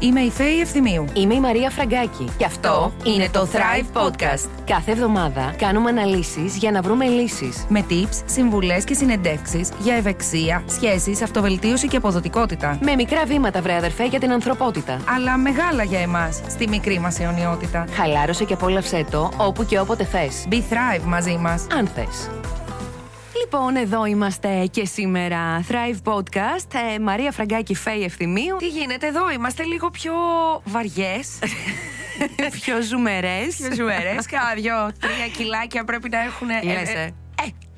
Είμαι η Φέη Ευθυμίου. Είμαι η Μαρία Φραγκάκη. Και αυτό είναι το Thrive Podcast. Κάθε εβδομάδα κάνουμε αναλύσεις για να βρούμε λύσεις. Με tips, συμβουλές και συνεντεύξεις για ευεξία, σχέσεις, αυτοβελτίωση και αποδοτικότητα. Με μικρά βήματα, βρε αδερφέ, για την ανθρωπότητα. Αλλά μεγάλα για εμάς, στη μικρή μας αιωνιότητα. Χαλάρωσε και απόλαυσέ το όπου και όποτε θες. Be Thrive μαζί μας. Αν θες. Λοιπόν, εδώ είμαστε και σήμερα. Thrive Podcast. Ε, Μαρία Φραγκάκη, Φέη Ευθυμίου. Τι γίνεται εδώ, είμαστε λίγο πιο βαριές. Πιο ζουμερές. πιο ζουερές. Κάνα δυο, τρία κιλάκια πρέπει να έχουν. ε, Λες, ε, ε.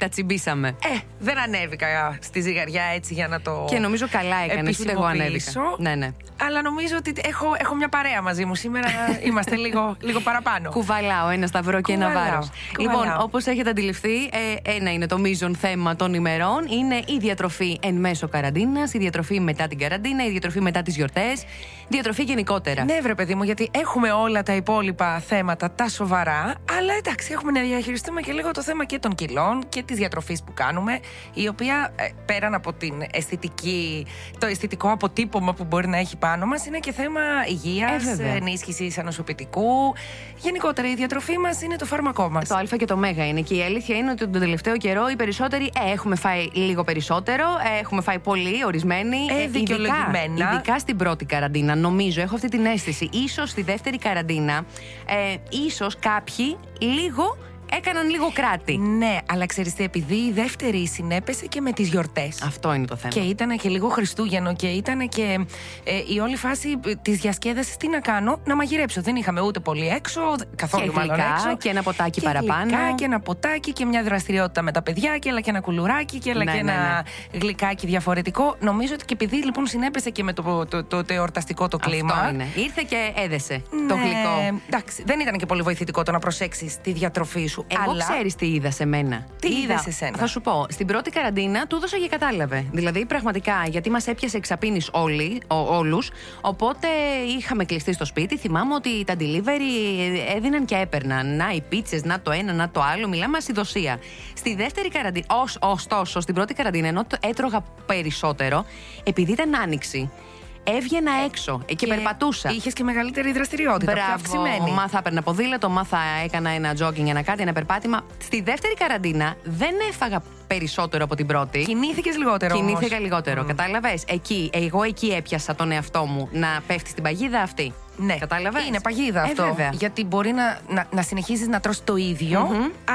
Τα τσιμπήσαμε. Ε, δεν ανέβηκα στη ζυγαριά έτσι για να το. Και νομίζω καλά έκανες, ούτε εγώ ανέβηκα. επισημοποιήσω. Ναι, ναι. Αλλά νομίζω ότι έχω, έχω μια παρέα μαζί μου. Σήμερα είμαστε λίγο, λίγο παραπάνω. Κουβαλάω ένα σταυρό και ένα Κουβαλάω, βάρος. κουβαλάω. Λοιπόν, όπως έχετε αντιληφθεί, ε, ένα είναι το μείζον θέμα των ημερών. Είναι η διατροφή εν μέσω καραντίνας, η διατροφή μετά την καραντίνα, η διατροφή μετά τις γιορτές, διατροφή γενικότερα. Ναι, βρε παιδί μου, γιατί έχουμε όλα τα υπόλοιπα θέματα, τα σοβαρά. Αλλά εντάξει, έχουμε να διαχειριστούμε και λίγο το θέμα και των κιλών και της διατροφής που κάνουμε, η οποία ε, πέραν από την αισθητική, το αισθητικό αποτύπωμα που μπορεί να έχει πάνω μας, είναι και θέμα υγείας, Ε, βέβαια. ενίσχυσης ανοσοποιητικού. Γενικότερα, η διατροφή μας είναι το φάρμακό μας. Το Α και το Μ είναι. Και η αλήθεια είναι ότι τον τελευταίο καιρό οι περισσότεροι ε, έχουμε φάει λίγο περισσότερο, ε, έχουμε φάει πολύ, ορισμένοι. Ε, ειδικά, δικαιολογημένα. ειδικά στην πρώτη καραντίνα, νομίζω, έχω αυτή την αίσθηση. Ίσως στη δεύτερη καραντίνα, ε, ίσως κάποιοι λίγο έκαναν λίγο κράτη. Ναι, αλλά ξέρεις τι, επειδή η δεύτερη συνέπεσε και με τις γιορτές. Αυτό είναι το θέμα. Και ήταν και λίγο Χριστούγεννο και ήταν και ε, η όλη φάση της διασκέδασης. Τι να κάνω, να μαγειρέψω. Δεν είχαμε ούτε πολύ έξω, καθόλου Και μάλλον γλυκά έξω. και ένα ποτάκι και παραπάνω. Γλυκά και ένα ποτάκι και μια δραστηριότητα με τα παιδιά και έλα και ένα κουλουράκι και έλα Ναι, και ναι, ένα γλυκάκι διαφορετικό. Νομίζω ότι και επειδή λοιπόν συνέπεσε και με το, το, το, το εορταστικό το κλίμα. Αυτό είναι. Ήρθε και έδεσε το ναι, γλυκό. Εντάξει, δεν ήταν και πολύ βοηθητικό το να προσέξεις τη διατροφή σου. Εγώ αλλά... ξέρεις τι είδα σε μένα. Τι Είδα- είδες εσένα; Θα σου πω. Στην πρώτη καραντίνα του έδωσα και κατάλαβε. Δηλαδή, πραγματικά, γιατί μας έπιασε εξαπίνης όλοι, όλους. Οπότε είχαμε κλειστεί στο σπίτι. Θυμάμαι ότι τα delivery έδιναν και έπαιρναν. Να οι πίτσες, να το ένα, να το άλλο. Μιλάμε ασυδοσία. Στη δεύτερη καραντίνα, ως, ωστόσο, στην πρώτη καραντίνα, ενώ το έτρωγα περισσότερο, επειδή ήταν άνοιξη. Έβγαινα έξω ε, και, περπατούσα. Είχες και μεγαλύτερη δραστηριότητα. πιο αυξημένη. Μάθα έπαιρνα ποδήλατο, μάθα έκανα ένα jogging, ένα κάτι, ένα περπάτημα. Στη δεύτερη καραντίνα δεν έφαγα περισσότερο από την πρώτη. Κινήθηκες λιγότερο. όμως. Κινήθηκα λιγότερο. Κατάλαβες; Εκεί, εγώ εκεί έπιασα τον εαυτό μου να πέφτει στην παγίδα αυτή. Ναι, Κατάλαβες; είναι παγίδα Ε, αυτό. βέβαια. Γιατί μπορεί να, να, να συνεχίζεις να τρως το ίδιο,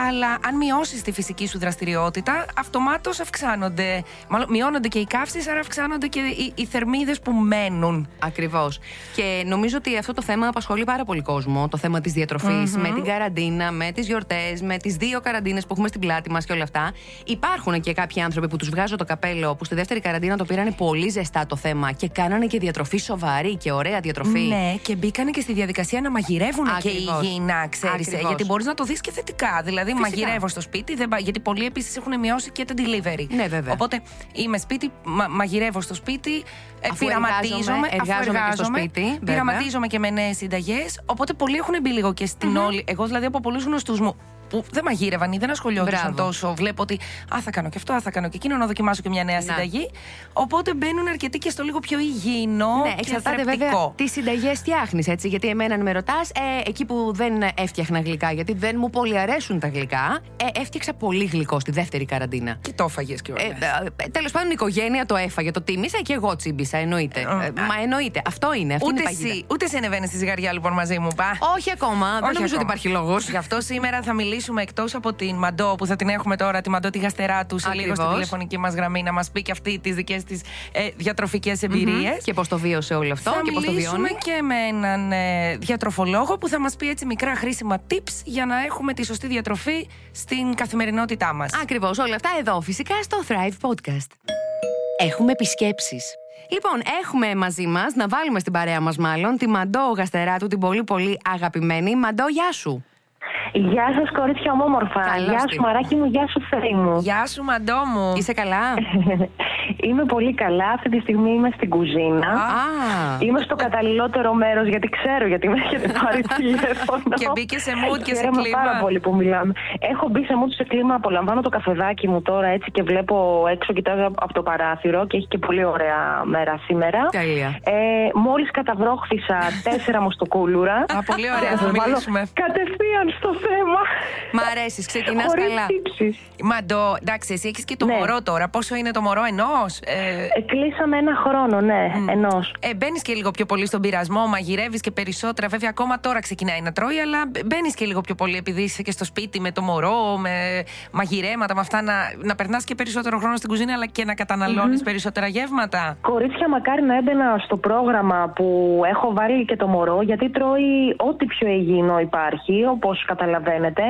αλλά αν μειώσεις τη φυσική σου δραστηριότητα, αυτομάτως αυξάνονται. Μάλλον μειώνονται και οι καύσεις, άρα αυξάνονται και οι, οι θερμίδες που μένουν. Ακριβώς. Και νομίζω ότι αυτό το θέμα απασχολεί πάρα πολύ κόσμο. Το θέμα της διατροφη με την καραντίνα, με τις γιορτές, με τις δύο καραντίνες που έχουμε στην πλάτη μας και όλα αυτά. Υπάρχουν και κάποιοι άνθρωποι που τους βγάζω το καπέλο που στη δεύτερη καραντίνα το πήρανε πολύ ζεστά το θέμα και κάνανε και διατροφή σοβαρή και ωραία διατροφή. Ναι, και μπήκανε και στη διαδικασία να μαγειρεύουν και Ακριβώς. υγιεινά, ξέρεις. Ακριβώς. Γιατί μπορείς να το δεις και θετικά. Δηλαδή, Φυσικά. μαγειρεύω στο σπίτι, δεν, πα- γιατί πολλοί επίσης έχουν μειώσει και τα delivery. Ναι, βέβαια. Οπότε είμαι σπίτι, μα- μαγειρεύω στο σπίτι, ε, Αφού πειραματίζομαι. εργάζομαι, αφού εργάζομαι και στο σπίτι, βέβαια. Πειραματίζομαι και με νέες συνταγές. Οπότε πολλοί έχουν μπει λίγο και στην όλη. Εγώ δηλαδή από πολλούς γνωστούς μου που δεν μαγείρευαν ή δεν ασχολιόντουσαν Μπράβο. τόσο. Βλέπω ότι Α, θα κάνω και αυτό, α, θα κάνω και εκείνο, να δοκιμάσω και μια νέα Να. συνταγή. Οπότε μπαίνουν αρκετοί και στο λίγο πιο υγιεινό Ναι, και εξαρτάται βέβαια θρεπτικό. τι συνταγές φτιάχνεις, έτσι. Γιατί εμένα, αν με ρωτάς, ε, εκεί που δεν έφτιαχνα γλυκά, γιατί δεν μου πολύ αρέσουν τα γλυκά, ε, έφτιαξα πολύ γλυκό στη δεύτερη καραντίνα. Και το έφαγες κιόλας. Ε, ε, Τέλος πάντων, η οικογένεια το έφαγε, το τίμησα και εγώ τσίμπησα, εννοείται. Ε, μα εννοείται. Αυτό είναι. Αυτή ούτε είναι η παγίδα. εσύ, ούτε σε ανεβαίνεις στη ζυγαριά λοιπόν μαζί μου. Πα. Όχι ακόμα. δεν νομίζω ότι υπάρχει λόγος. Γι' αυτό σήμερα θα μιλήσουμε εκτός από την Μαντό που θα την έχουμε τώρα, τη Μαντό τη γαστερά του, σε λίγο στη Ακριβώς. τηλεφωνική μας γραμμή να μας πει και αυτή τις δικές της ε, διατροφικές εμπειρίες. Και πώς το βίωσε όλο αυτό θα και πώς το μιλήσουμε βιώνει. και με έναν ε, διατροφολόγο που θα μας πει έτσι μικρά χρήσιμα tips για να έχουμε τη σωστή διατροφή στην καθημερινότητά μας. Ακριβώς όλα αυτά εδώ, φυσικά στο Thrive Podcast. Έχουμε επισκέψεις. Λοιπόν, έχουμε μαζί μας, να βάλουμε στην παρέα μας μάλλον, τη Μαντό Γαστεράτου, την πολύ πολύ αγαπημένη. Μαντό, γεια σου. Γεια σας, κορίτσια ομόμορφα. Καλώς Γεια τη. σου, μαράκι μου, γεια σου, Φέη μου. Γεια σου Μαντό μου. Είσαι καλά; είμαι πολύ καλά. Αυτή τη στιγμή είμαι στην κουζίνα. Α, Είμαι στο καταλληλότερο μέρος γιατί ξέρω γιατί με έχετε πάρει τηλέφωνο. Και μπήκε σε mood και σε Χαίρομαι κλίμα. πάρα πολύ που μιλάμε. Έχω μπει σε mood σε κλίμα, απολαμβάνω το καφεδάκι μου τώρα έτσι και βλέπω έξω, κοιτάζω από το παράθυρο και έχει και πολύ ωραία μέρα σήμερα. Τέλεια. Ε, Μόλις καταβρόχθησα τέσσερα μοστοκούλουρα. Α, πολύ ωραία, Και θα βάλω μιλήσουμε. Κατευθείαν στο θέμα. Μ' αρέσεις, ξεκινάς Χωρίς καλά. τύψεις. Μαντό, εντάξει, εσύ έχεις και το Ναι. μωρό τώρα. Πόσο είναι το μωρό, ενός; Ε, Ε, κλείσαμε ένα χρόνο, ναι, ενός. ε, μπαίνεις και λίγο πιο πολύ στον πειρασμό, μαγειρεύεις και περισσότερα. Βέβαια, ακόμα τώρα ξεκινάει να τρώει, αλλά μπαίνεις και λίγο πιο πολύ επειδή είσαι και στο σπίτι με το μωρό, με μαγειρέματα, με αυτά να, να περνάς και περισσότερο χρόνο στην κουζίνα, αλλά και να καταλωνει περισσότερα γεύματα. Κορίτσια, μακάρι να έμπαινα στο πρόγραμμα που έχω βάλει και το μωρό, γιατί τρώει ό,τι πιο υγιεινό υπάρχει, όπως καταλαβαίνετε.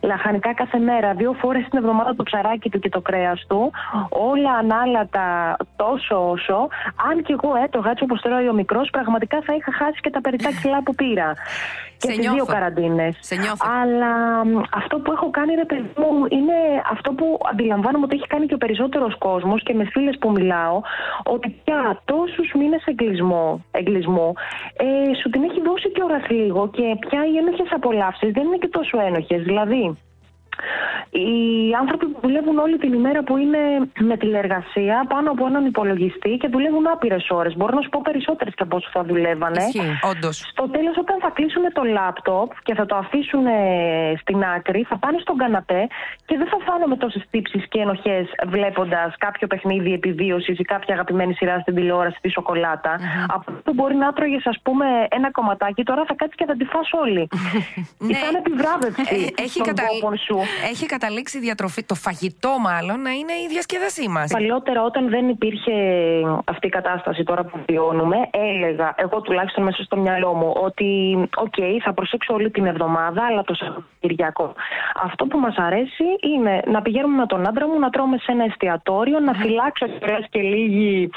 Λαχανικά κάθε μέρα, δύο φορές την εβδομάδα το ψαράκι του και το κρέας του. Όλα ανάλατα τόσο όσο. Αν και εγώ έτρωγα έτσι όπως τρώει ο μικρός, πραγματικά θα είχα χάσει και τα περιτά κιλά που πήρα. Και Σε στι δύο νιώθω. καραντίνες. Σε νιώθω. Αλλά μ, αυτό που έχω κάνει, ρε παιδί μου, είναι αυτό που αντιλαμβάνομαι ότι έχει κάνει και ο περισσότερος κόσμος και με φίλες που μιλάω, ότι πια τόσους μήνες εγκλισμό, εγκλισμού ε, σου την έχει δώσει και ώρας λίγο και πια οι ένοχες απολαύσεις δεν είναι και τόσο ένοχες. Δηλαδή, οι άνθρωποι που δουλεύουν όλη την ημέρα που είναι με τηλεργασία πάνω από έναν υπολογιστή και δουλεύουν άπειρες ώρες. Μπορώ να σου πω περισσότερες και από όσο θα δουλεύανε. Ισχύει. Όντως. Στο τέλος, όταν θα κλείσουν το λάπτοπ και θα το αφήσουν ε, στην άκρη, θα πάνε στον καναπέ και δεν θα φάνε με τόσες τύψεις και ενοχές βλέποντας κάποιο παιχνίδι επιβίωσης ή κάποια αγαπημένη σειρά στην τηλεόραση τη σοκολατα Από αυτό που μπορεί να τρώγε, ας πούμε, ένα κομματάκι, τώρα θα κάτσεις και θα τη φας όλη. Ναι. Σαν επιβράβευση Ε, έχει, των καταλ- κόπων σου. Έχει καταλήξει η διατροφή, το φαγητό μάλλον, να είναι η διασκέδασή μας. Παλιότερα, όταν δεν υπήρχε αυτή η κατάσταση τώρα που βιώνουμε, έλεγα, εγώ τουλάχιστον μέσα στο μυαλό μου, ότι οκ, θα προσέξω όλη την εβδομάδα, αλλά το Σαββατοκυριακό. Αυτό που μας αρέσει είναι να πηγαίνουμε με τον άντρα μου, να τρώμε σε ένα εστιατόριο, να φυλάξω κιόλας και λίγη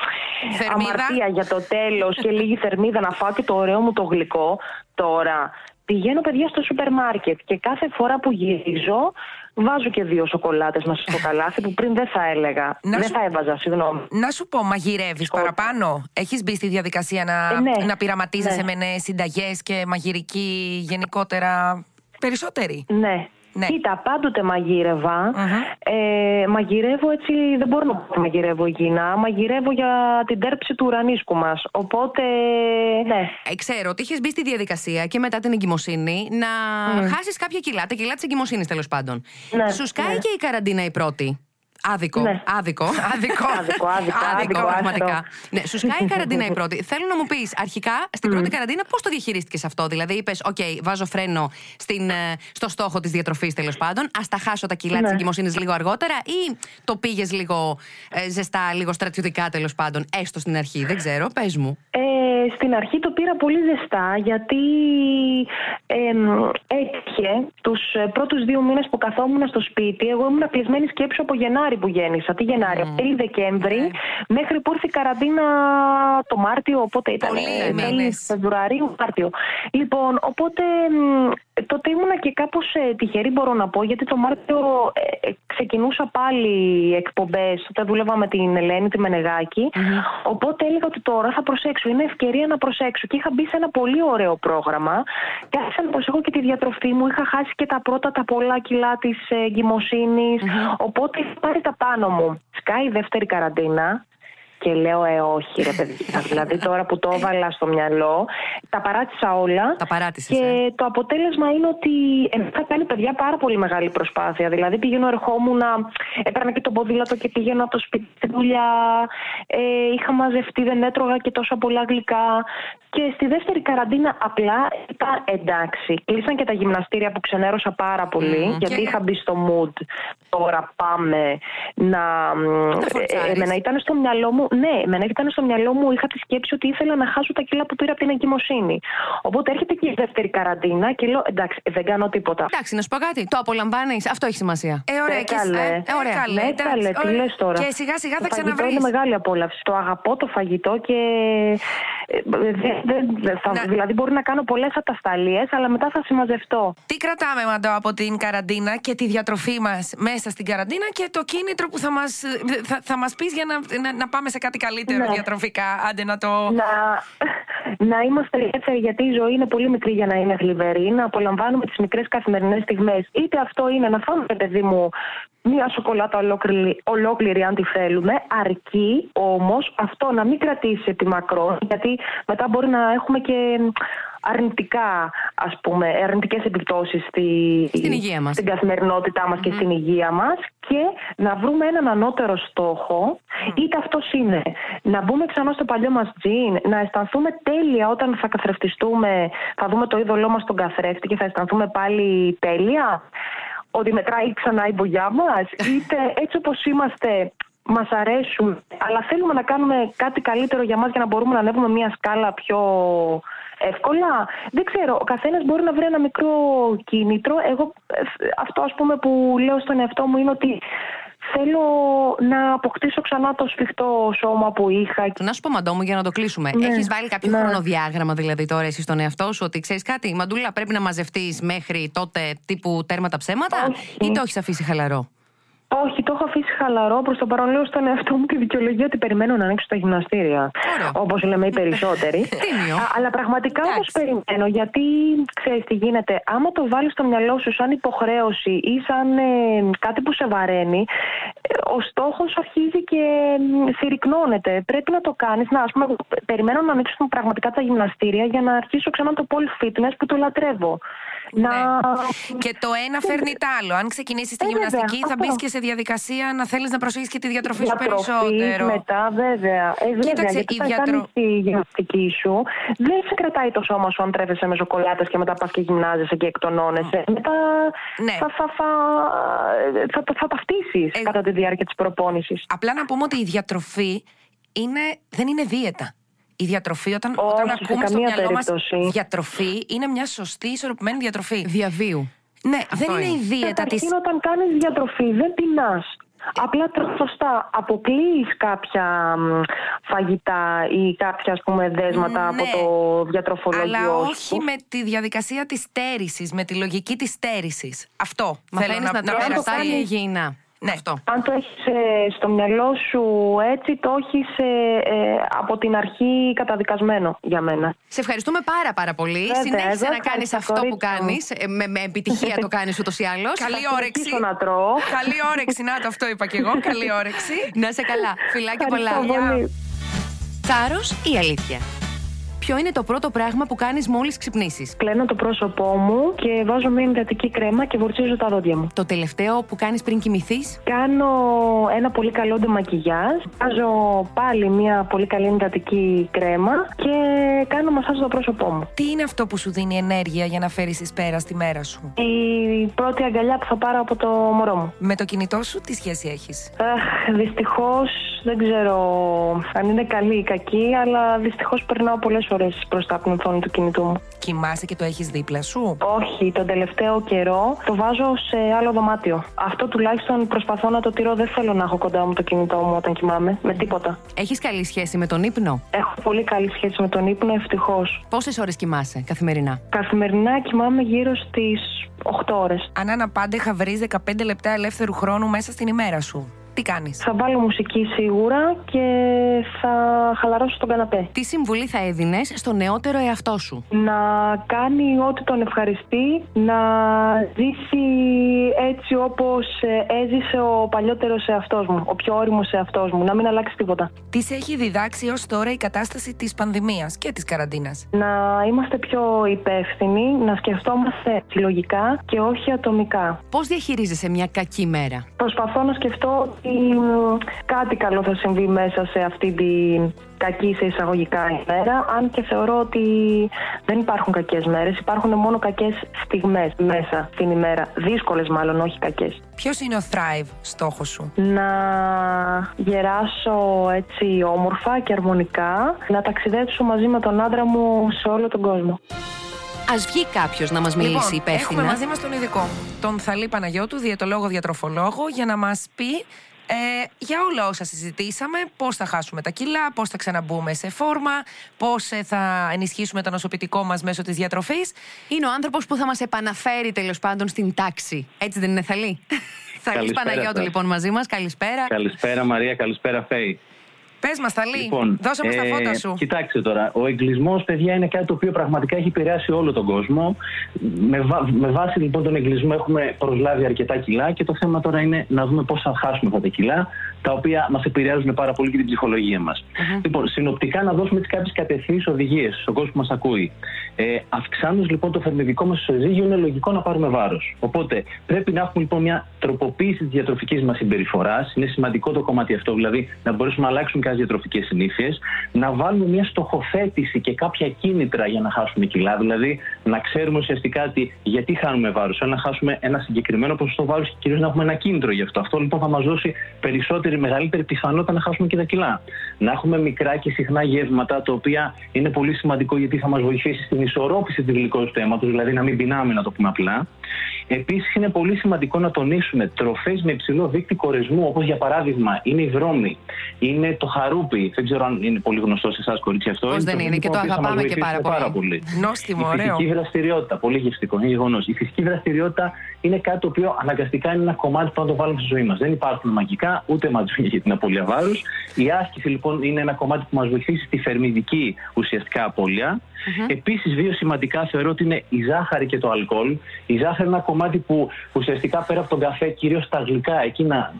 Θερμίδα. αμαρτία για το τέλος και λίγη θερμίδα να φάω και το ωραίο μου το γλυκό. Τώρα, πηγαίνω παιδιά στο σούπερ μάρκετ και κάθε φορά που γυρίζω βάζω και δύο σοκολάτες μέσα στο καλάθι που πριν δεν θα έλεγα. Να δεν σου- θα έβαζα, συγγνώμη. Να σου πω, μαγειρεύεις παραπάνω; Έχεις μπει στη διαδικασία να, Ε, ναι. να πειραματίζεσαι Ναι. με νέες συνταγές και μαγειρική γενικότερα; Περισσότεροι. Ναι. Ναι. Κοίτα, πάντοτε μαγείρευα. Μμμ. Ε, μαγειρεύω έτσι, δεν μπορώ να πω ότι μαγειρεύω υγιεινά. Μαγειρεύω για την τέρψη του ουρανίσκου μας. Οπότε, ναι. Ε, ξέρω ότι είχες μπει στη διαδικασία και μετά την εγκυμοσύνη να χάσεις κάποια κιλά, τα κιλά της εγκυμοσύνης τέλος πάντων. Ναι, Σου σκάει ναι. και η καραντίνα η πρώτη; Άδικο. Ναι. Άδικο. Άδικο. Άδικο, άδικο, άδικο, πραγματικά. άστο. Ναι, σου σκάει η καραντίνα η πρώτη. Θέλω να μου πεις αρχικά στην πρώτη καραντίνα πώς το διαχειρίστηκες αυτό; Δηλαδή είπες, OK, βάζω φρένο στην, ε, στο στόχο της διατροφής τέλος πάντων. Α τα χάσω τα κιλά της Ναι. εγκυμοσύνης λίγο αργότερα ή το πήγες λίγο ε, ζεστά, λίγο στρατιωτικά τέλος πάντων, έστω στην αρχή. Δεν ξέρω, πες μου. Ε, στην αρχή το πήρα πολύ ζεστά γιατί εμ, έτυχε τους ε, πρώτους δύο μήνες που καθόμουν στο σπίτι εγώ ήμουν κλεισμένη σκέψη από Γενάρη που γέννησα. Τι Γενάρη, mm. τέλη Δεκέμβρη Ναι. μέχρι που ήρθε η καραντίνα το Μάρτιο, οπότε ήταν Πολύ ε, τέλη μήνες. Φεβρουαρίου, Μάρτιο. Λοιπόν, οπότε μ, τότε ήμουνα και κάπως ε, τυχερή μπορώ να πω γιατί το Μάρτιο ε, ε, ξεκινούσα πάλι εκπομπές. Τότε δούλευα με την Ελένη τη μενεγακη οπότε έλεγα ότι τώρα θα προσέξω. Είναι ευκαιρία να προσέξω. Και είχα μπει σε ένα πολύ ωραίο πρόγραμμα. Και άρχισα να προσέχω και τη διατροφή μου. Είχα χάσει και τα πρώτα τα πολλά κιλά της ε, εγκυμοσύνης. Οπότε είχα πάρει τα πάνω μου. Σκάει η δεύτερη καραντίνα και λέω, ε, όχι, ρε παιδιά. δηλαδή, τώρα που το έβαλα στο μυαλό, τα παράτησα όλα. Τα παράτησες, Και ε. το αποτέλεσμα είναι ότι είχα κάνει παιδιά πάρα πολύ μεγάλη προσπάθεια. Δηλαδή, πηγαίνω, ερχόμουν, έπαιρνα και το ποδήλατο και πήγαινα από το σπίτι στη δουλειά. Ε, είχα μαζευτεί, δεν έτρωγα και τόσα πολλά γλυκά. Και στη δεύτερη καραντίνα απλά είπα εντάξει. Κλείσαν και τα γυμναστήρια που ξενέρωσα πάρα πολύ, γιατί Και- είχα μπει στο mood. Τώρα πάμε να. Να φορτσάρεις. ε, εμένα ήταν στο μυαλό μου, ναι, εμένα ήταν στο μυαλό μου, είχα τη σκέψη ότι ήθελα να χάσω τα κιλά που πήρα από την εγκυμοσύνη. Οπότε έρχεται και η δεύτερη καραντίνα και λέω εντάξει, δεν κάνω τίποτα. Εντάξει, να σου πω κάτι. Το απολαμβάνεις. Αυτό έχει σημασία. Ε, ωραία, Ε, και καλέ. ε, Ε, ωραία. καλέ, Ναι, εντάξει, καλέ, τι ωραία. λες τώρα. Και σιγά σιγά θα το φαγητό ξαναβρεις. είναι μεγάλη απόλαυση. Το αγαπώ το φαγητό και. ε, δεν- δεν- δεν θα- Να- Δηλαδή, μπορεί να κάνω πολλές ατασταλίες, αλλά μετά θα συμμαζευτώ. Τι κρατάμε, Μαντώ, από την καραντίνα και τη διατροφή μας μέσα στην καραντίνα και το κίνητρο που θα μας θα, θα μας πεις για να, να, να πάμε σε κάτι καλύτερο Ναι. διατροφικά. Άντε να το. Να, να είμαστε ελεύθεροι γιατί η ζωή είναι πολύ μικρή για να είναι θλιβερή, να απολαμβάνουμε τις μικρές καθημερινές στιγμές. Είτε αυτό είναι να φάμε, παιδί μου, μία σοκολάτα ολόκληρη, ολόκληρη αν τη θέλουμε, αρκεί όμως αυτό να μην κρατήσει επιμακρό, γιατί μετά μπορεί να έχουμε και αρνητικά, ας πούμε, αρνητικές επιπτώσεις στη, στην, υγεία μας. στην καθημερινότητά μας και στην υγεία μας και να βρούμε έναν ανώτερο στόχο, είτε αυτός είναι να μπούμε ξανά στο παλιό μας τζιν, να αισθανθούμε τέλεια όταν θα καθρεφτιστούμε, θα δούμε το είδωλό μας στον καθρέφτη και θα αισθανθούμε πάλι τέλεια, ότι μετράει ξανά η μπογιά μας, είτε έτσι όπως είμαστε μας αρέσουν, αλλά θέλουμε να κάνουμε κάτι καλύτερο για μας για να μπορούμε να ανέβουμε μια σκάλα πιο εύκολα. Δεν ξέρω, ο καθένας μπορεί να βρει ένα μικρό κίνητρο. Εγώ ε, αυτό ας πούμε που λέω στον εαυτό μου είναι ότι θέλω να αποκτήσω ξανά το σφιχτό σώμα που είχα. Να σου πω, Μαντό μου, για να το κλείσουμε. Ναι, Έχεις βάλει κάποιο ναι. χρονοδιάγραμμα, δηλαδή τώρα εσύ στον εαυτό σου, ότι ξέρεις κάτι, Μαντούλα, πρέπει να μαζευτείς μέχρι τότε τύπου τέρματα ψέματα, ή το έχεις αφήσει χαλαρό; Όχι, το έχω αφήσει χαλαρό. Προς το παρόν λέω στον εαυτό μου τη δικαιολογία ότι περιμένω να ανοίξω τα γυμναστήρια. Όπως λέμε οι περισσότεροι. Αλλά πραγματικά όμως περιμένω, γιατί ξέρεις τι γίνεται. Άμα το βάλεις στο μυαλό σου σαν υποχρέωση ή σαν ε, κάτι που σε βαραίνει, ε, ο στόχος αρχίζει και συρρυκνώνεται. Πρέπει να το κάνεις. Να, ας πούμε, περιμένω να ανοίξω πραγματικά τα γυμναστήρια για να αρχίσω ξανά το pole fitness που το λατρεύω. Ναι. Και το ένα φέρνει το άλλο. Αν ξεκινήσεις τη ε, γυμναστική, θα μπεις και σε διαδικασία να θέλεις να προσέχεις και τη διατροφή σου περισσότερο. μετά, βέβαια. Ε, Κοίταξε, γιατί η διατρο... τη γυμναστική σου, δεν σε κρατάει το σώμα σου αν τρέφεσαι με σοκολάτες και μετά πας και γυμνάζεσαι και εκτονώνεσαι. Μετά ναι. θα, θα, θα, θα, θα, θα ταυτίσει ε... κατά τη διάρκεια της προπόνησης. Απλά να πούμε ότι η διατροφή είναι, δεν είναι δίαιτα. Η διατροφή, όταν, Όχι, όταν ακούμε στο μυαλό μας διατροφή, είναι μια σωστή, ισορροπημένη διατροφή. Διαβίου. Ναι, δεν είναι, η δίαιτα τη. Όταν κάνεις διατροφή, δεν πεινάς. Απλά σωστά αποκλείεις κάποια φαγητά ή κάποια ας πούμε, δέσματα από ναι. το διατροφολόγιο Αλλά όχι με τη διαδικασία της στέρησης, με τη λογική της στέρησης. Αυτό θέλω να, να, να περαστάρει υγιεινά. Ναι. Αυτό. Αν το έχεις ε, στο μυαλό σου έτσι, το έχεις ε, από την αρχή καταδικασμένο για μένα. Σε ευχαριστούμε πάρα πάρα πολύ. Συνέχισε να κάνεις αυτό που κάνεις. Ε, με, με επιτυχία το κάνεις ούτως ή άλλως. Καλή όρεξη. Να τρώω. Καλή όρεξη, να το αυτό είπα και εγώ. Καλή όρεξη. να σε καλά. Φιλάκια πολλά. Θάρρος ή αλήθεια; Ποιο είναι το πρώτο πράγμα που κάνεις μόλις ξυπνήσεις; Κλαίνω το πρόσωπό μου και βάζω μια εντατική κρέμα και βουρτσίζω τα δόντια μου. Το τελευταίο που κάνεις πριν κοιμηθείς; Κάνω ένα πολύ καλό ντεμακιγιάζ. Βάζω πάλι μια πολύ καλή εντατική κρέμα και κάνω μασάζ το πρόσωπό μου. Τι είναι αυτό που σου δίνει ενέργεια για να φέρεις εις πέρα στη μέρα σου; Η πρώτη αγκαλιά που θα πάρω από το μωρό μου. Με το κινητό σου τι σχέση έχεις; Δυστυχώς δεν ξέρω αν είναι καλή ή κακή, αλλά δυστυχώς περνάω πολλές φορέ μπροστά από την οθόνη του κινητού μου. Κοιμάσαι και το έχεις δίπλα σου; Όχι, τον τελευταίο καιρό το βάζω σε άλλο δωμάτιο. Αυτό τουλάχιστον προσπαθώ να το τηρώ. Δεν θέλω να έχω κοντά μου το κινητό μου όταν κοιμάμαι. Με τίποτα. Έχεις καλή σχέση με τον ύπνο; Έχω πολύ καλή σχέση με τον ύπνο, ευτυχώς. Πόσες ώρες κοιμάσαι καθημερινά; Καθημερινά κοιμάμαι γύρω στις 8 ώρες. Αν αναπάντεχα βρεις 15 λεπτά ελεύθερου χρόνου μέσα στην ημέρα σου. Τι κάνεις; Θα βάλω μουσική σίγουρα και θα χαλαρώσω στον καναπέ. Τι συμβουλή θα έδινες στο νεότερο εαυτό σου; Να κάνει ό,τι τον ευχαριστεί, να ζήσει έτσι όπως ε, έζησε ο παλιότερος εαυτός μου, ο πιο όριμος εαυτός μου, να μην αλλάξει τίποτα. Τις σε έχει διδάξει ως τώρα η κατάσταση της πανδημίας και της καραντίνας; Να είμαστε πιο υπεύθυνοι, να σκεφτόμαστε συλλογικά και όχι ατομικά. Πώς διαχειρίζεσαι μια κακή μέρα; Προσπαθώ να σκεφτώ κάτι καλό θα συμβεί μέσα σε αυτή την κακή σε εισαγωγικά ημέρα, αν και θεωρώ ότι δεν υπάρχουν κακές μέρες, υπάρχουν μόνο κακές στιγμές μέσα στην ημέρα, δύσκολες μάλλον, όχι κακές. Ποιος είναι ο Thrive στόχος σου; Να γεράσω έτσι όμορφα και αρμονικά, να ταξιδέψω μαζί με τον άντρα μου σε όλο τον κόσμο. Α βγει κάποιος να μας μιλήσει λοιπόν, υπεύθυνα. Έχουμε μαζί μας τον ειδικό, τον Θαλή Παναγιώτου, διαιτολόγο διατροφολόγο, για να μας πει ε, για όλα όσα συζητήσαμε, πώς θα χάσουμε τα κιλά, πώς θα ξαναμπούμε σε φόρμα, πώς ε, θα ενισχύσουμε το νοσοποιητικό μας μέσω της διατροφής. Είναι ο άνθρωπος που θα μας επαναφέρει τέλος πάντων στην τάξη. Έτσι δεν είναι, Θαλή. Θαλή Παναγιώτου, λοιπόν, μαζί μας. Καλησπέρα. Καλησπέρα, Μαρία. Καλησπέρα, Φέη. Πες μας, Ταλή, λοιπόν, δώσε μας τα φώτα σου. Κοιτάξτε τώρα, ο εγκλισμός, παιδιά, είναι κάτι το οποίο πραγματικά έχει επηρεάσει όλο τον κόσμο. Με, με βάση λοιπόν τον εγκλισμό έχουμε προσλάβει αρκετά κιλά και το θέμα τώρα είναι να δούμε πώς θα χάσουμε αυτά τα κιλά, τα οποία μας επηρεάζουν πάρα πολύ και την ψυχολογία μας. Λοιπόν, συνοπτικά να δώσουμε κάποιες κατευθύνσεις οδηγίες στον κόσμο που μας ακούει. Ε, Αυξάνοντας λοιπόν το θερμιδικό μας ισοζύγιο, είναι λογικό να πάρουμε βάρος. Οπότε πρέπει να έχουμε λοιπόν μια τροποποίηση της διατροφικής μας συμπεριφοράς. Είναι σημαντικό το κομμάτι αυτό, δηλαδή να μπορέσουμε να αλλάξουμε κάποιες διατροφικές συνήθειες, να βάλουμε μια στοχοθέτηση και κάποια κίνητρα για να χάσουμε κιλά. Δηλαδή να ξέρουμε ουσιαστικά ότι γιατί χάνουμε βάρος. Αν να χάσουμε ένα συγκεκριμένο ποσοστό βάρους και κυρίως να έχουμε ένα κίνητρο γι' αυτό. Αυτό λοιπόν θα μας δώσει περισσότερη, μεγαλύτερη πιθανότητα να χάσουμε και τα κιλά. Να έχουμε μικρά και συχνά γεύματα, τα οποία είναι πολύ σημαντικό γιατί θα μας βοηθήσει στην ισορρόπηση του γλυκού αίματο, δηλαδή να μην πεινάμε, να το πούμε απλά. Επίσης, είναι πολύ σημαντικό να τονίσουμε τροφές με υψηλό δείκτη κορεσμού, όπως για παράδειγμα είναι η βρώμη, είναι το χαρούπι. Δεν ξέρω αν είναι πολύ γνωστό σε εσάς, κορίτσι αυτό. Πώς δεν είναι, και το αγαπάμε και πάρα πολύ. Πάρα πολύ. Νόστιμο, ωραίο. Η φυσική δραστηριότητα, πολύ γευστικό, είναι γεγονός. Η φυσική δραστηριότητα είναι κάτι το οποίο αναγκαστικά είναι ένα κομμάτι που να το βάλουμε στη ζωή μας. Δεν υπάρχουν μαγικά, ούτε ματζούνια για την απώλεια βάρου. Η άσκηση λοιπόν είναι ένα κομμάτι που μας βοηθήσει στη θερμιδική ουσιαστικά απώλεια. Mm-hmm. Επίσης, δύο σημαντικά θεωρώ ότι είναι η ζάχαρη και το αλκοόλ. Η ζάχαρη είναι ένα κομμάτι που ουσιαστικά πέρα από τον καφέ, κυρίως στα γλυκά, εκεί να,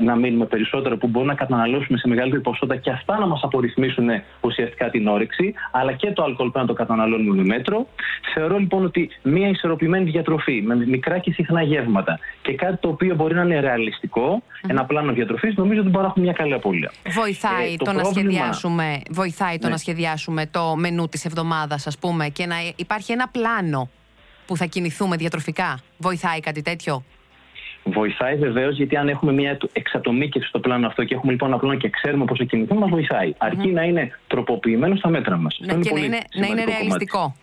να μείνουμε περισσότερο, που μπορούμε να καταναλώσουμε σε μεγαλύτερη ποσότητα και αυτά να μας απορριθμίσουν ουσιαστικά την όρεξη, αλλά και το αλκοόλ πρέπει να το καταναλώνουμε με μέτρο. Θεωρώ λοιπόν ότι μια ισορροπημένη διατροφή με μικρά και συχνά γεύματα και κάτι το οποίο μπορεί να είναι ρεαλιστικό, mm-hmm. ένα πλάνο διατροφής, νομίζω ότι μπορεί να έχουμε μια καλή απώλεια. Βοηθάει, ε, το, το, να σχεδιάσουμε, βοηθάει το ναι. να σχεδιάσουμε το μενού της εβδομάδας, ας πούμε, και να υπάρχει ένα πλάνο που θα κινηθούμε διατροφικά. Βοηθάει κάτι τέτοιο; Βοηθάει βεβαίως, γιατί αν έχουμε μια εξατομίκευση στο πλάνο αυτό και έχουμε λοιπόν ένα πλάνο και ξέρουμε πώ θα κινηθούμε, μας βοηθάει. Αρκεί να είναι τροποποιημένο στα μέτρα μας. Ναι, και να είναι, να είναι ρεαλιστικό.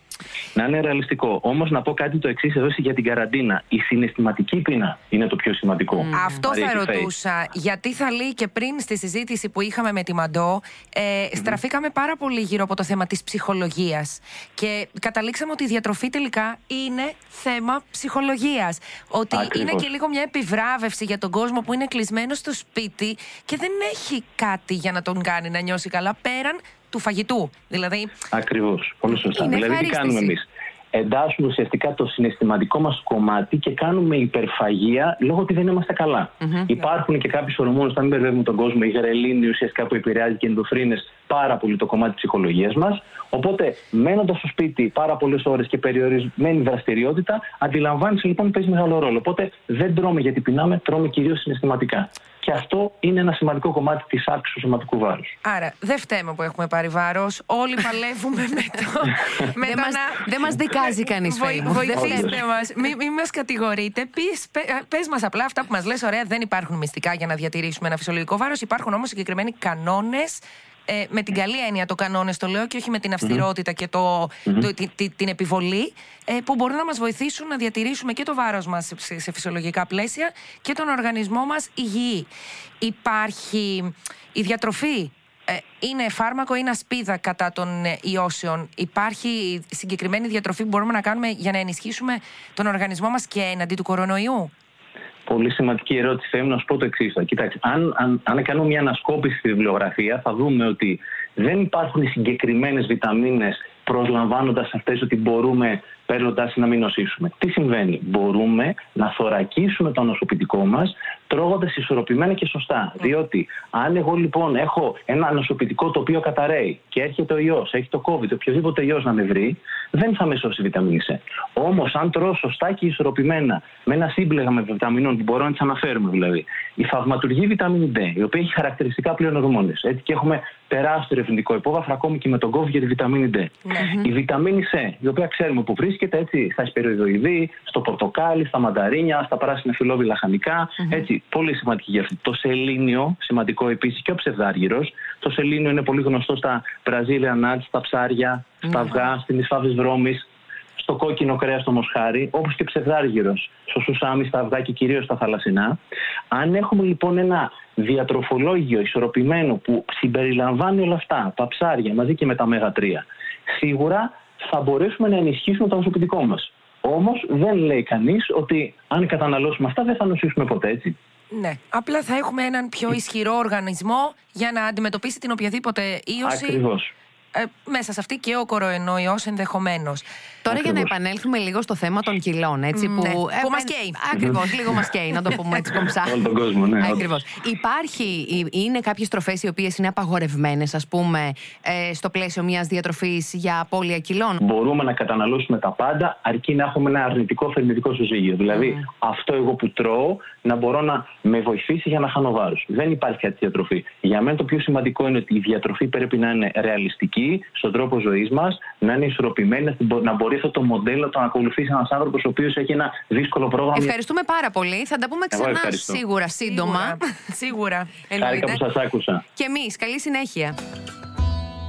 Να είναι ρεαλιστικό. Όμως να πω κάτι το εξής εδώ για την καραντίνα. Η συναισθηματική πείνα είναι το πιο σημαντικό. Mm. Αυτό θα ρωτούσα. Γιατί θα λέει και πριν στη συζήτηση που είχαμε με τη Μαντό, ε, στραφήκαμε πάρα πολύ γύρω από το θέμα της ψυχολογίας. Και καταλήξαμε ότι η διατροφή τελικά είναι θέμα ψυχολογίας. Ότι είναι και λίγο μια επιβράβευση για τον κόσμο που είναι κλεισμένο στο σπίτι και δεν έχει κάτι για να τον κάνει να νιώσει καλά πέραν του φαγητού. Δηλαδή. Ακριβώς. Πολύ σωστά. Δηλαδή, τι κάνουμε εμείς; Εντάσσουμε ουσιαστικά το συναισθηματικό μας κομμάτι και κάνουμε υπερφαγία λόγω ότι δεν είμαστε καλά. Mm-hmm. Υπάρχουν και κάποιοι ορμόνε, θα μην μπερδεύουμε τον κόσμο, η γρελίνη ουσιαστικά που επηρεάζει και ενδοφρίνες πάρα πολύ το κομμάτι της ψυχολογίας μας. Οπότε, μένοντας στο σπίτι πάρα πολλές ώρες και περιορισμένη δραστηριότητα, αντιλαμβάνεσαι λοιπόν ότι παίζει μεγάλο ρόλο. Οπότε, δεν τρώμε γιατί πεινάμε, τρώμε κυρίως συναισθηματικά. Και αυτό είναι ένα σημαντικό κομμάτι της αύξηση του σωματικού βάρους. Άρα, δεν φταίμε που έχουμε πάρει βάρος. Όλοι παλεύουμε με το. με δεν μας, να... μας δικάζει κανείς, Βοηθήστε μας. Μην μη μας κατηγορείτε. Πες μας απλά αυτά που μας λες, ωραία, δεν υπάρχουν μυστικά για να διατηρήσουμε ένα φυσιολογικό βάρος. Υπάρχουν όμως συγκεκριμένοι κανόνες ε, με την καλή έννοια το κανόνες το λέω και όχι με την αυστηρότητα και το, την επιβολή, ε, που μπορούν να μας βοηθήσουν να διατηρήσουμε και το βάρος μας σε, σε, φυσιολογικά πλαίσια και τον οργανισμό μας υγιή. Υπάρχει η διατροφή. Ε, είναι φάρμακο, είναι ασπίδα κατά των ε, ιώσεων. Υπάρχει συγκεκριμένη διατροφή που μπορούμε να κάνουμε για να ενισχύσουμε τον οργανισμό μας και εναντί του κορονοϊού πολύ σημαντική ερώτηση. Θέλω να σου πω το εξής. Κοιτάξτε, αν, αν, αν κάνουμε μια ανασκόπηση στη βιβλιογραφία, θα δούμε ότι δεν υπάρχουν συγκεκριμένες βιταμίνες προσλαμβάνοντας αυτές ότι μπορούμε παίρνοντα να μην νοσήσουμε. Τι συμβαίνει, μπορούμε να θωρακίσουμε το νοσοποιητικό μας τρώγοντας ισορροπημένα και σωστά. Διότι αν εγώ λοιπόν έχω ένα νοσοποιητικό το οποίο καταραίει και έρχεται ο ιός, έχει το COVID, οποιοδήποτε ιός να με βρει, δεν θα με σώσει η βιταμίνη C. Όμως, αν τρώω σωστά και ισορροπημένα με ένα σύμπλεγμα με βιταμινών που μπορώ να τις αναφέρουμε δηλαδή, η θαυματουργή βιταμίνη D, η οποία έχει χαρακτηριστικά πλέον ορμόνες. Έτσι και έχουμε τεράστιο ερευνητικό υπόβαθρο ακόμη και με τον COVID για τη βιταμίνη D. Mm-hmm. Η βιταμίνη C, η οποία ξέρουμε που βρίσκεται έτσι, στα ισπεριοδοειδή, στο πορτοκάλι, στα μανταρίνια, στα πράσινα φιλόβι λαχανικά. Mm-hmm. Έτσι, πολύ σημαντική για αυτή. Το σελήνιο, σημαντικό επίσης και ο ψευδάργυρος. Το σελήνιο είναι πολύ γνωστό στα Brazilian nuts, στα ψάρια, στα αυγά, στην εισφάβη δρόμη, στο κόκκινο κρέας στο μοσχάρι, όπως και ψευδάργυρος στο σουσάμι, στα αυγά και κυρίως στα θαλασσινά. Αν έχουμε λοιπόν ένα διατροφολόγιο ισορροπημένο που συμπεριλαμβάνει όλα αυτά, τα ψάρια μαζί και με τα μέγα τρία, σίγουρα θα μπορέσουμε να ενισχύσουμε το νοσοποιητικό μας. Όμως δεν λέει κανείς ότι αν καταναλώσουμε αυτά δεν θα νοσήσουμε ποτέ έτσι. Ναι. Απλά θα έχουμε έναν πιο ισχυρό οργανισμό για να αντιμετωπίσει την οποιαδήποτε ίωση. Ακριβώς. Ε, μέσα σε αυτή και ο κορονοϊός ενδεχομένως. Τώρα για να επανέλθουμε λίγο στο θέμα των κιλών, έτσι, Ναι, που, που μας καίει. Ακριβώς, λίγο μας καίει, να το πούμε έτσι κομψά. Όλο τον κόσμο, ναι. όντως. Ακριβώ. Υπάρχει, ε, είναι κάποιες τροφές οι οποίες είναι απαγορευμένες, ας πούμε, ε, στο πλαίσιο μιας διατροφής για απώλεια κιλών; Μπορούμε να καταναλώσουμε τα πάντα αρκεί να έχουμε ένα αρνητικό φερνητικό ισοζύγιο. Δηλαδή, αυτό εγώ που τρώω να μπορώ να με βοηθήσει για να χάνω βάρος. Δεν υπάρχει κάτι διατροφή. Για μένα το πιο σημαντικό είναι ότι η διατροφή πρέπει να είναι ρεαλιστική στον τρόπο ζωής μας, να είναι ισορροπημένη, να μπο- να μπορεί αυτό το μοντέλο το να ακολουθήσει ένας άνθρωπος ο οποίος έχει ένα δύσκολο πρόγραμμα. Ευχαριστούμε πάρα πολύ. Θα τα πούμε Εγώ ξανά ευχαριστώ. σίγουρα σύντομα. Σίγουρα. Χάρηκα που σας άκουσα. Και εμείς, καλή συνέχεια.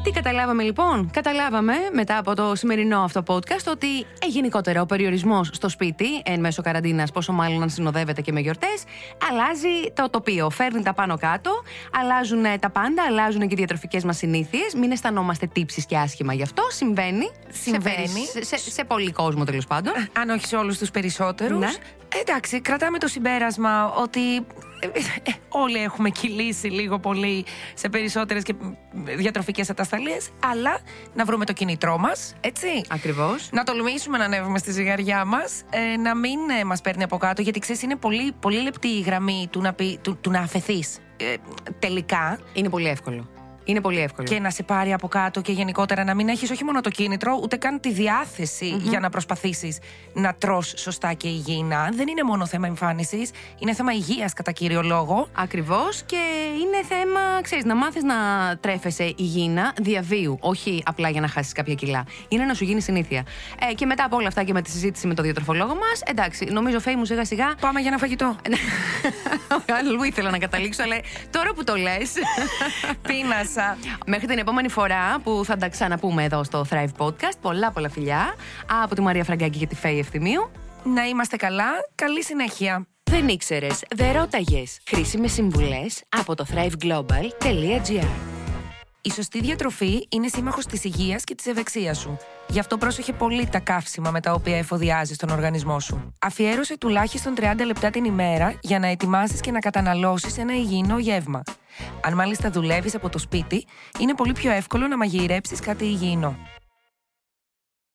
Τι καταλάβαμε λοιπόν, καταλάβαμε μετά από το σημερινό αυτό podcast ότι ε, γενικότερα ο περιορισμός στο σπίτι εν μέσω καραντίνας, πόσο μάλλον αν συνοδεύεται και με γιορτές, αλλάζει το τοπίο. Φέρνει τα πάνω κάτω, αλλάζουν ε, τα πάντα, αλλάζουν και οι διατροφικές μας συνήθειες. Μην αισθανόμαστε τύψεις και άσχημα γι' αυτό. Συμβαίνει. Συμβαίνει. Σε, σε, σε πολύ κόσμο τέλος πάντων. Αν όχι σε όλους τους περισσότερους. Ναι. Εντάξει, κρατάμε το συμπέρασμα ότι ε, ε, όλοι έχουμε κυλήσει λίγο πολύ σε περισσότερες και διατροφικές ατασταλίες, αλλά να βρούμε το κινητρό μας, έτσι. Ακριβώς. Να τολμήσουμε να ανέβουμε στη ζυγαριά μας, ε, να μην ε, μας παίρνει από κάτω, γιατί ξέρεις είναι πολύ, πολύ λεπτή η γραμμή του να, πει, του, του να αφαιθείς ε, τελικά Είναι πολύ εύκολο. Είναι πολύ εύκολο. και να σε πάρει από κάτω και γενικότερα να μην έχεις όχι μόνο το κίνητρο, ούτε καν τη διαθεση για να προσπαθήσεις να τρως σωστά και υγιεινά. Δεν είναι μόνο θέμα εμφάνισης, είναι θέμα υγείας κατά κύριο λόγο. Ακριβώς και είναι θέμα, ξέρεις, να μάθεις να τρέφεσαι υγιεινά διαβίου. Όχι απλά για να χάσεις κάποια κιλά. Είναι να σου γίνει συνήθεια. Ε, και μετά από όλα αυτά και με τη συζήτηση με τον διατροφολόγο μας, εντάξει, νομίζω φέη μου σιγά σιγά. Πάμε για ένα φαγητό. Αλλού ήθελα να καταλήξω, αλλά τώρα που το λες. Πίνασα. Μέχρι την επόμενη φορά που θα τα ξαναπούμε εδώ στο Thrive Podcast. Πολλά πολλά φιλιά από τη Μαρία Φραγκάκη και τη Φέη Ευθυμίου. Να είμαστε καλά. Καλή συνέχεια. Δεν ήξερες, δεν ρώταγες. Χρήσιμες συμβουλές από το thriveglobal.gr. Η σωστή διατροφή είναι σύμμαχος της υγείας και της ευεξίας σου. Γι' αυτό πρόσεχε πολύ τα καύσιμα με τα οποία εφοδιάζεις τον οργανισμό σου. Αφιέρωσε τουλάχιστον 30 λεπτά την ημέρα για να ετοιμάσεις και να καταναλώσεις ένα υγιεινό γεύμα. Αν μάλιστα δουλεύεις από το σπίτι, είναι πολύ πιο εύκολο να μαγειρέψεις κάτι υγιεινό.